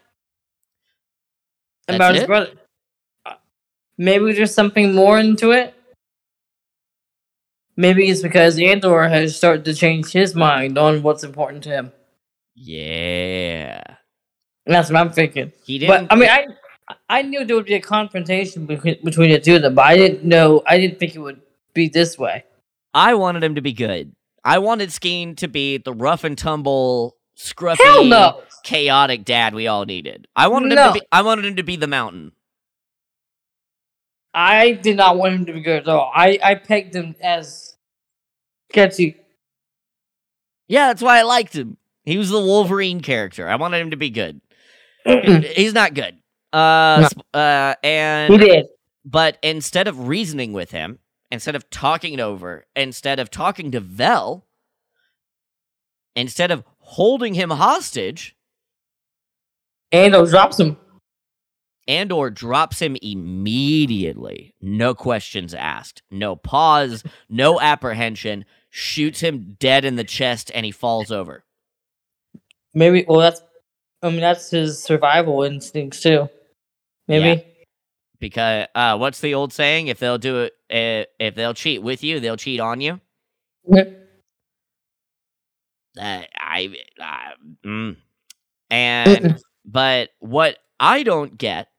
That's about his brother. Maybe there's something more into it. Maybe it's because Andor has started to change his mind on what's important to him. Yeah. That's what I'm thinking. He didn't But I mean, I I knew there would be a confrontation between between the two of them, but I didn't know. I didn't think it would be this way. I wanted him to be good. I wanted Skeen to be the rough and tumble, scruffy, no. chaotic dad we all needed. I wanted him to be I wanted him to be the mountain. I did not want him to be good at all. I I pegged him as sketchy. Yeah, that's why I liked him. He was the Wolverine character. I wanted him to be good. He's not good. Uh, No. uh, and he did. but instead of reasoning with him, instead of talking it over, instead of talking to Vel, instead of holding him hostage, Andor drops him. Andor drops him immediately. No questions asked. No pause. No apprehension. Shoots him dead in the chest and he falls over. Maybe. Well, that's. I mean, that's his survival instincts too. Maybe. Because uh, what's the old saying? If they'll do it, uh, if they'll cheat with you, they'll cheat on you. Yeah. Uh, I, I mm. and but what I don't get,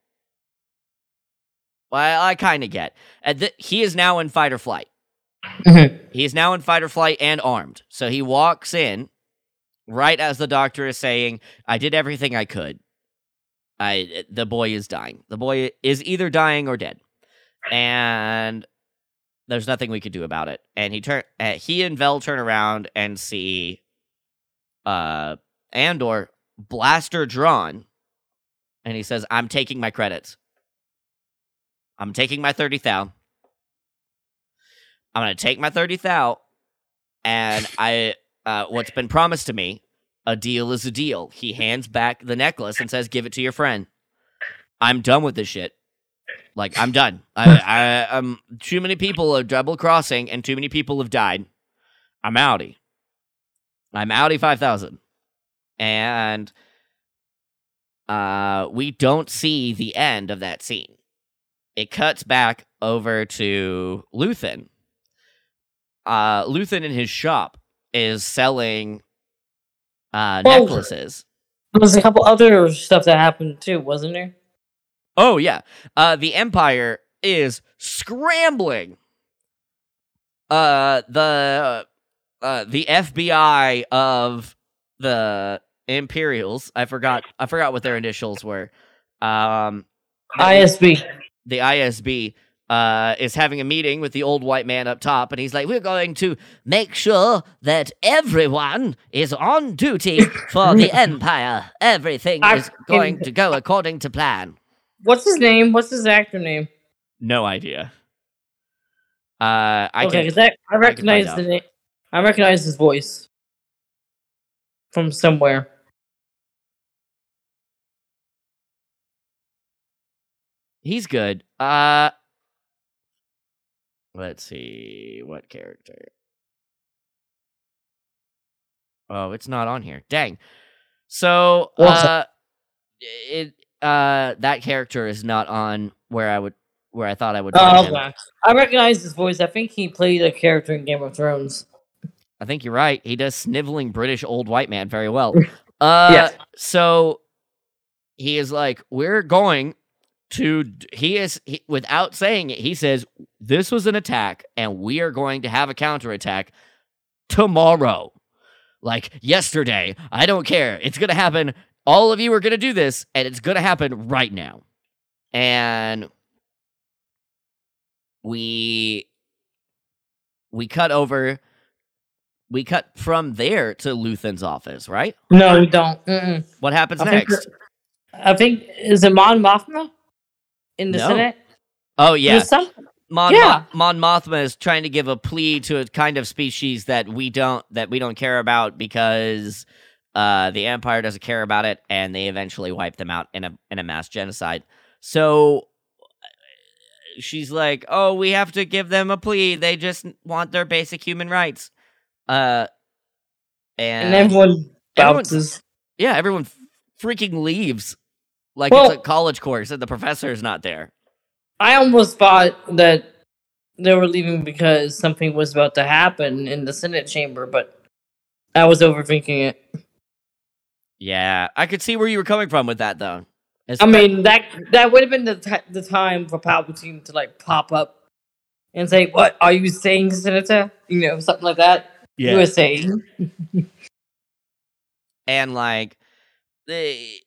well, I kind of get. Uh, th- he is now in fight or flight. Mhm. He is now in fight or flight and armed. So he walks in right as the doctor is saying, "I did everything I could." I the boy is dying. The boy is either dying or dead, and there's nothing we could do about it. And he turn uh, he and Vel turn around and see uh Andor blaster drawn, and he says, "I'm taking my credits. I'm taking my thirty thou. I'm gonna take my thirty thou, and I uh, what's been promised to me." A deal is a deal. He hands back the necklace and says, "Give it to your friend." I'm done with this shit. Like I'm done. I, I um too many people are double crossing and too many people have died. I'm outie. I'm outie five thousand. And uh we don't see the end of that scene. It cuts back over to Luthen. Uh Luthen in his shop is selling uh Whoa. necklaces. There was a couple other stuff that happened too, wasn't there? Oh yeah. Uh the Empire is scrambling. Uh the uh the FBI of the Imperials, I forgot I forgot what their initials were. Um ISB. The ISB uh, is having a meeting with the old white man up top, and he's like, "We're going to make sure that everyone is on duty for the Empire. Everything I is going to go according to plan." What's his name? What's his actor name? No idea. Uh, I okay, can. that, I recognize out. the name. I recognize his voice from somewhere. He's good. Uh, let's see what character. Oh, it's not on here. Dang. So, uh, it uh that character is not on where I would where I thought I would Oh, okay. I recognize his voice. I think he played a character in Game of Thrones. I think you're right. He does sniveling British old white man very well. Uh, Yes. So he is like, we're going to. He is he, without saying it. He says this was an attack, and we are going to have a counterattack tomorrow, like yesterday. I don't care. It's gonna happen. All of you are gonna do this, and it's gonna happen right now. And we we cut over we cut from there to Luthen's office, right? No, we don't. Mm-mm. What happens I think next? I think is it Mon Mothma in the No. Senate? Oh yeah, some- Mon, Yeah. Mon Mothma is trying to give a plea to a kind of species that we don't that we don't care about because uh, the Empire doesn't care about it, and they eventually wipe them out in a in a mass genocide. So she's like, "Oh, we have to give them a plea. They just want their basic human rights." Uh, and, and everyone everyone- yeah, everyone freaking leaves like Well- it's a college course, and the professor is not there. I almost thought that they were leaving because something was about to happen in the Senate chamber, but I was overthinking it. Yeah, I could see where you were coming from with that, though. I mean that that would have been the ti the time for Palpatine to like pop up and say, "What are you saying, Senator?" You know, something like that. Yeah, You were saying. and like they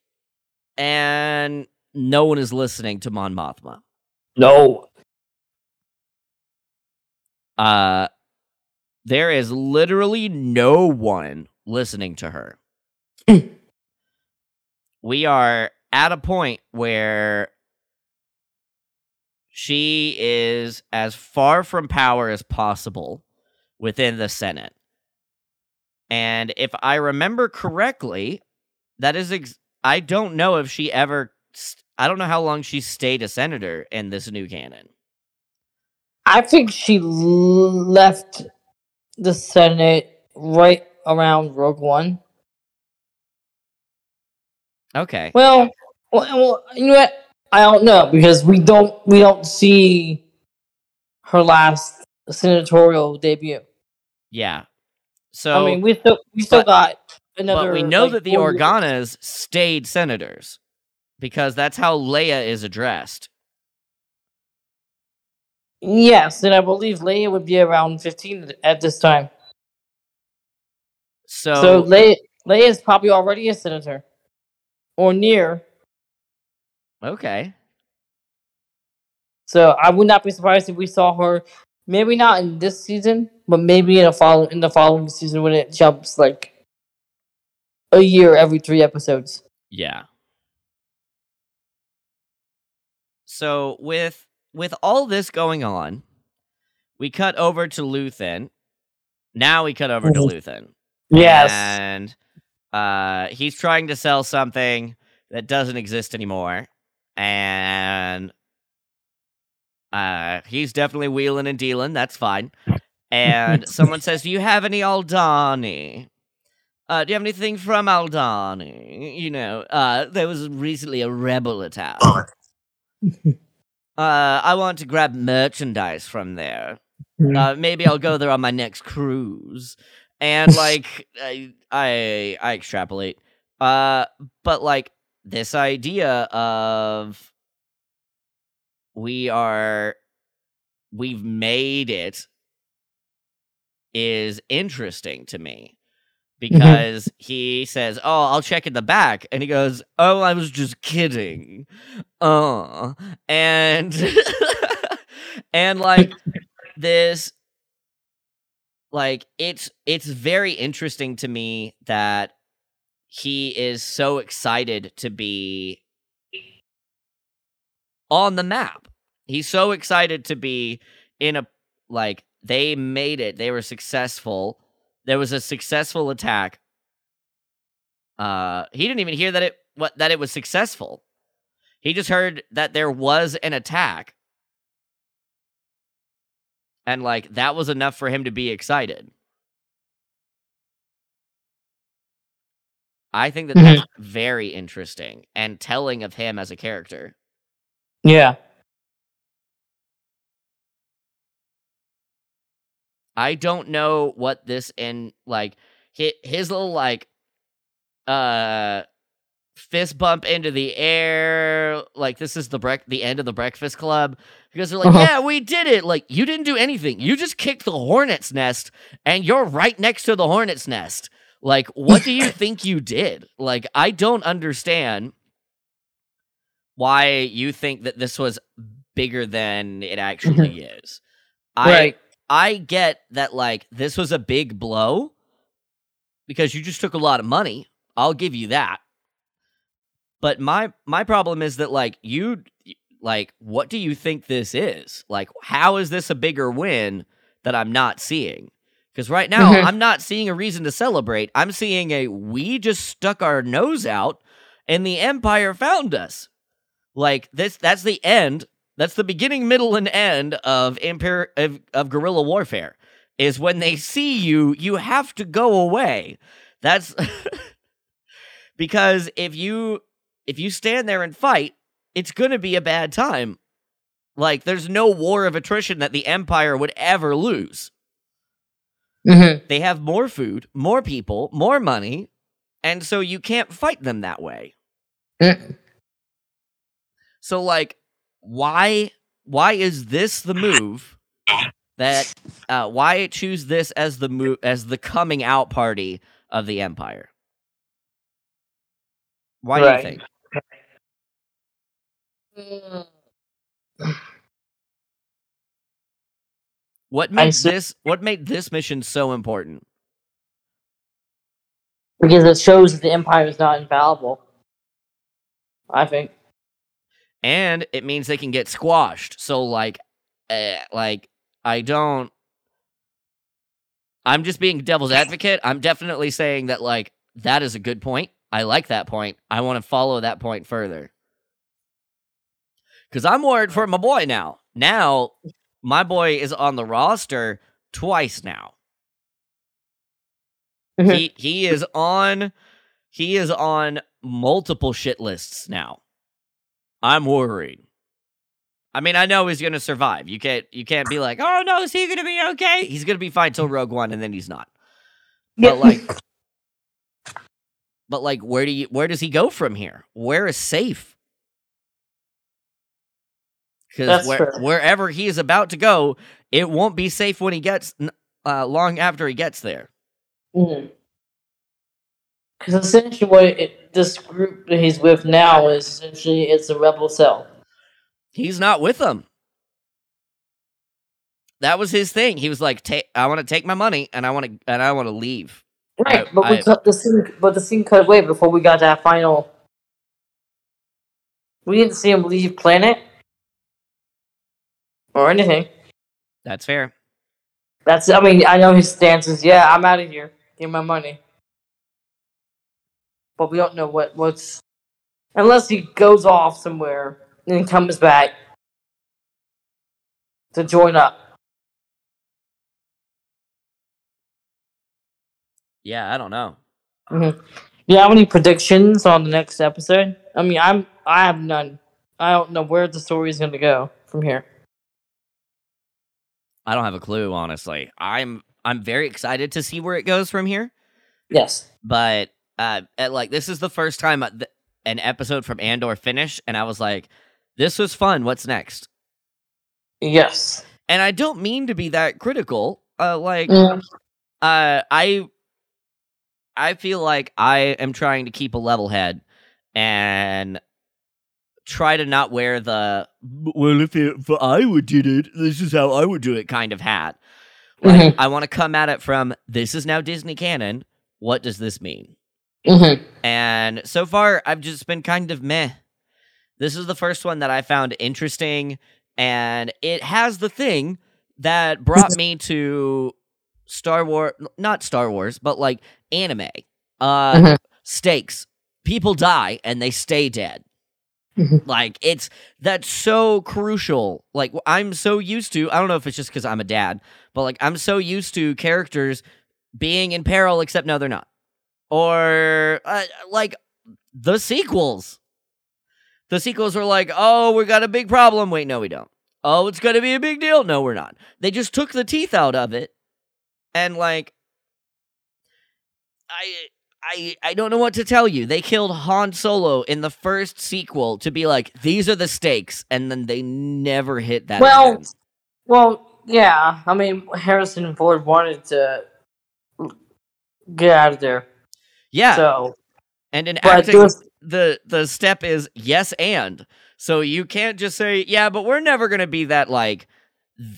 and no one is listening to Mon Mothma. No. Uh, there is literally no one listening to her. we are at a point where she is as far from power as possible within the Senate. And if I remember correctly, that is ex- I don't know if she ever st- I don't know how long she stayed a senator in this new canon. I think she l- left the Senate right around Rogue One. Okay. Well, well, well, you know what? I don't know because we don't we don't see her last senatorial debut. Yeah. So I mean, we still we still but- got another. but we know like, that the. Organas stayed senators because that's how Leia is addressed. Yes, and I believe Leia would be around fifteen at this time. So, So Leia Leia is probably already a senator, or near. okay. So I would not be surprised if we saw her, maybe not in this season, but maybe in a follow in the following season when it jumps like a year every three episodes. Yeah. So with with all this going on, we cut over to Luthen. Now we cut over to Mhm. Luthen. Yes. And uh he's trying to sell something that doesn't exist anymore. And uh he's definitely wheeling and dealing, that's fine. And someone says, Do you have any Aldhani? Uh, do you have anything from Aldhani? You know, uh, there was recently a rebel attack. uh, I want to grab merchandise from there. Mhm. Uh, maybe I'll go there on my next cruise. And like, I, I, I extrapolate. Uh, but like this idea of we are, we've made it is interesting to me because he says, "Oh, I'll check in the back," and he goes, "Oh, I was just kidding." Uh, and and like this like it's it's very interesting to me that he is so excited to be on the map. He's so excited to be in a like they made it. They were successful. There was a successful attack. Uh he didn't even hear that it what that it was successful. He just heard that there was an attack. And like that was enough for him to be excited. I think that that's very interesting and telling of him as a character. Yeah. I don't know what this and like his, his little like uh fist bump into the air like this is the break the end of the breakfast club. Because they're like Uh-huh. yeah we did it. Like you didn't do anything. You just kicked the hornet's nest and you're right next to the hornet's nest. Like what do you think you did? Like i don't understand why you think that this was bigger than it actually is. Right. I get that like this was a big blow because you just took a lot of money. I'll give you that. But my my problem is that like you like what do you think this is? Like how is this a bigger win that I'm not seeing? Cuz right now Mhm. I'm not seeing a reason to celebrate. I'm seeing a we just stuck our nose out and the empire found us. Like this that's the end that's the beginning, middle, and end of imper- of, of guerrilla warfare. Is when they see you, you have to go away. That's because if you if you stand there and fight, it's gonna be a bad time. Like there's no war of attrition that the Empire would ever lose. Mm-hmm. They have more food, more people, more money, and so you can't fight them that way. Mm. So like why why is this the move that uh why choose this as the move as the coming out party of the empire? Why Right. do you think? What made see- this what made this mission so important? Because it shows that the Empire is not infallible. I think. And it means they can get squashed. So like uh, like I don't I'm just being devil's advocate. I'm definitely saying that like that is a good point. I like that point. I want to follow that point further. Cuz I'm worried for my boy now. Now my boy is on the roster twice now. Mhm. he he is on he is on multiple shit lists now. I'm worried. I mean, I know he's gonna survive. You can't you can't be like, oh no, is he gonna be okay? He's gonna be fine till Rogue One, and then he's not. But like, but like, where do you where does he go from here? Where is safe? Because where, wherever he is about to go, it won't be safe when he gets uh, long after he gets there. Because essentially, what it, this group that he's with now is essentially it's a rebel cell. He's not with them. That was his thing. He was like, "I want to take my money and I want to and I want to leave." Right, I- but we I- cut the scene. But the scene cut away before we got that final. We didn't see him leave planet or anything. That's fair. That's. I mean, I know his stance is, yeah, I'm out of here. Give my money. But we don't know what what's unless he goes off somewhere and comes back to join up. Yeah, I don't know. hmm Do you have any predictions on the next episode? I mean, I'm I have none. I don't know where the story is going to go from here. I don't have a clue, honestly. I'm I'm very excited to see where it goes from here. Yes. But uh, at, like this is the first time th- an episode from Andor finished, and I was like, "This was fun. What's next?" Yes. And I don't mean to be that critical. Uh, like, Mm. uh, I I feel like I am trying to keep a level head, and try to not wear the well if, it, if I would did it, this is how I would do it kind of hat. Like I want to come at it from this is now Disney canon. What does this mean? Mm-hmm. And so far, I've just been kind of meh. This is the first one that I found interesting, and it has the thing that brought me to Star Wars, not Star Wars, but like anime. Uh, Mhm. stakes. People die and they stay dead. Mhm. Like it's that's so crucial. Like I'm so used to. I don't know if it's just because I'm a dad, but like I'm so used to characters being in peril, except no, they're not. Or uh, like the sequels. The sequels were like, oh, we got a big problem. Wait, no, we don't. Oh, it's gonna be a big deal. No, we're not. They just took the teeth out of it, and like, I. I, I don't know what to tell you. They killed Han Solo in the first sequel to be like, these are the stakes, and then they never hit that. Well, again. Well, yeah. I mean, Harrison Ford wanted to get out of there. Yeah. So, and in acting, was, the the step is yes and. So you can't just say, yeah, but we're never gonna be that like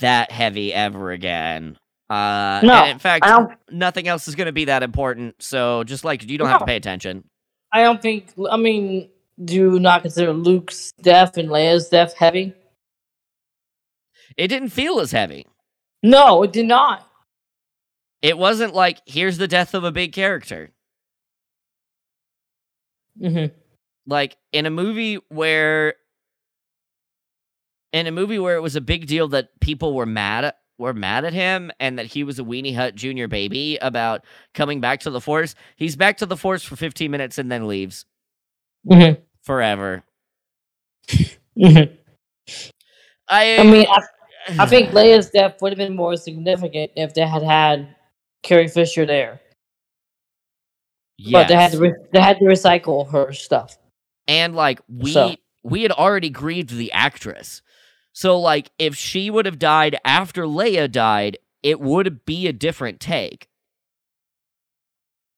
that heavy ever again. Uh, No, in fact, nothing else is gonna be that important. So just like you don't have to pay attention. I don't think. I mean, do not consider Luke's death and Leia's death heavy? It didn't feel as heavy. No, it did not. It wasn't like here's the death of a big character. Hmm like in a movie where in a movie where it was a big deal that people were mad at were mad at him and that he was a weenie hut junior baby about coming back to the force he's back to the force for 15 minutes and then leaves. Hmm forever. Hmm i I mean, I, I think Leia's death would have been more significant if they had had Carrie Fisher there, but they had to re- they had to recycle her stuff. and like we So- we had already grieved the actress so like if she would have died after leia died it would be a different take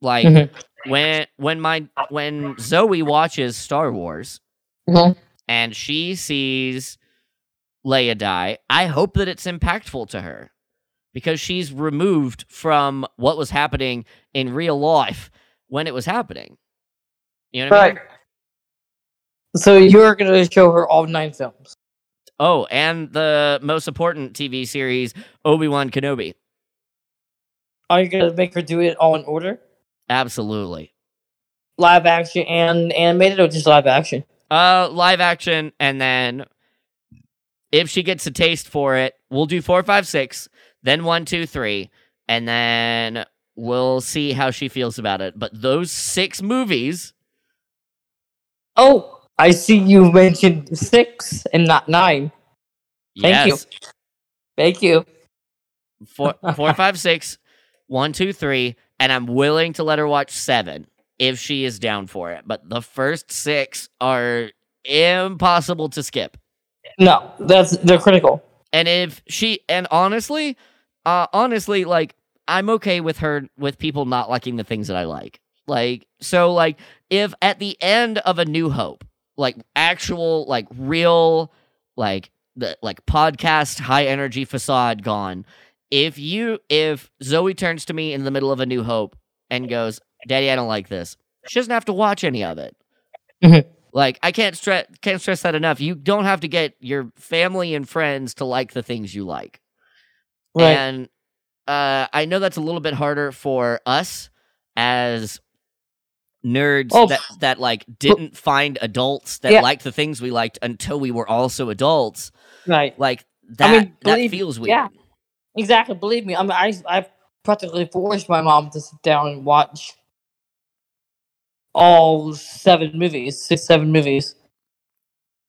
like Mhm. when when my when Zoe watches Star Wars Mhm. and she sees Leia die, I hope that it's impactful to her because she's removed from what was happening in real life when it was happening. You know what I mean? So you're gonna show her all nine films. Oh, and the most important TV series, Obi Wan Kenobi. Are you gonna make her do it all in order? Absolutely. Live action and animated, or just live action? Uh, live action, and then if she gets a taste for it, we'll do four, five, six, then one, two, three, and then we'll see how she feels about it. But those six movies, Oh, I see you mentioned six and not nine. Thank you. Thank you. four, four, five, six, one, two, three, and I'm willing to let her watch seven if she is down for it. But the first six are impossible to skip. No, that's they're critical. And if she and honestly, uh honestly, like I'm okay with her with people not liking the things that I like. Like so like if at the end of a new hope, like actual like real like the like podcast high energy facade gone, if you if Zoe turns to me in the middle of a new hope and goes, "Daddy, I don't like this." She doesn't have to watch any of it. Mhm. Like I can't stress can't stress that enough. You don't have to get your family and friends to like the things you like. Right. And uh, I know that's a little bit harder for us as nerds Oh. that that like didn't find adults that Yeah. liked the things we liked until we were also adults. right. Like that I mean, that believe- feels weird. yeah. Exactly. Believe me, I mean, I I practically forced my mom to sit down and watch all seven movies, six, seven movies,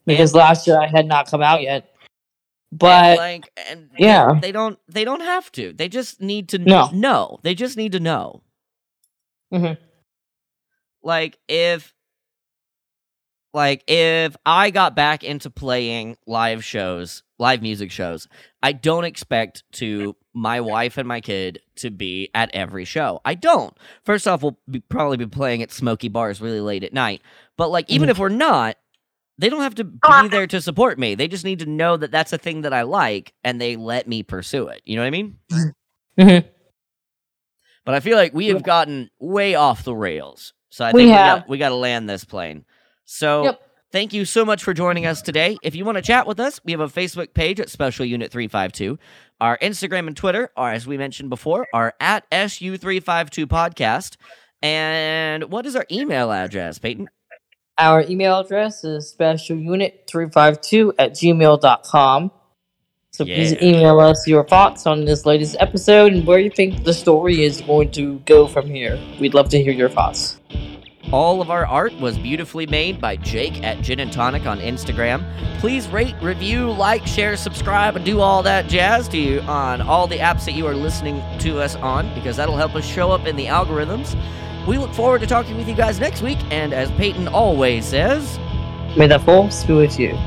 because last year I had not come out yet. And, But like and yeah. they, don't they don't have to. They just need to No. know. They just need to know. Mhm. Like if like if I got back into playing live shows, live music shows, I don't expect to my wife and my kid to be at every show. I don't. First off, we'll be, probably be playing at smoky bars really late at night. But like even Mhm. if we're not, they don't have to be there to support me. They just need to know that that's a thing that I like and they let me pursue it. You know what I mean? Mhm. But I feel like we have gotten way off the rails. So I think we, have. got, we got to land this plane. So Yep. thank you so much for joining us today. If you want to chat with us, we have a Facebook page at Special Unit 352. Our Instagram and Twitter are, as we mentioned before, are at SU352 Podcast. And what is our email address, Peyton? Our email address is specialunit352 at gmail.com. So please email us your thoughts on this latest episode and where you think the story is going to go from here. We'd love to hear your thoughts. All of our art was beautifully made by Jake at Gin and Tonic on Instagram. Please rate, review, like, share, subscribe, and do all that jazz to you on all the apps that you are listening to us on because that'll help us show up in the algorithms. We look forward to talking with you guys next week, and as Peyton always says, May the force be with you.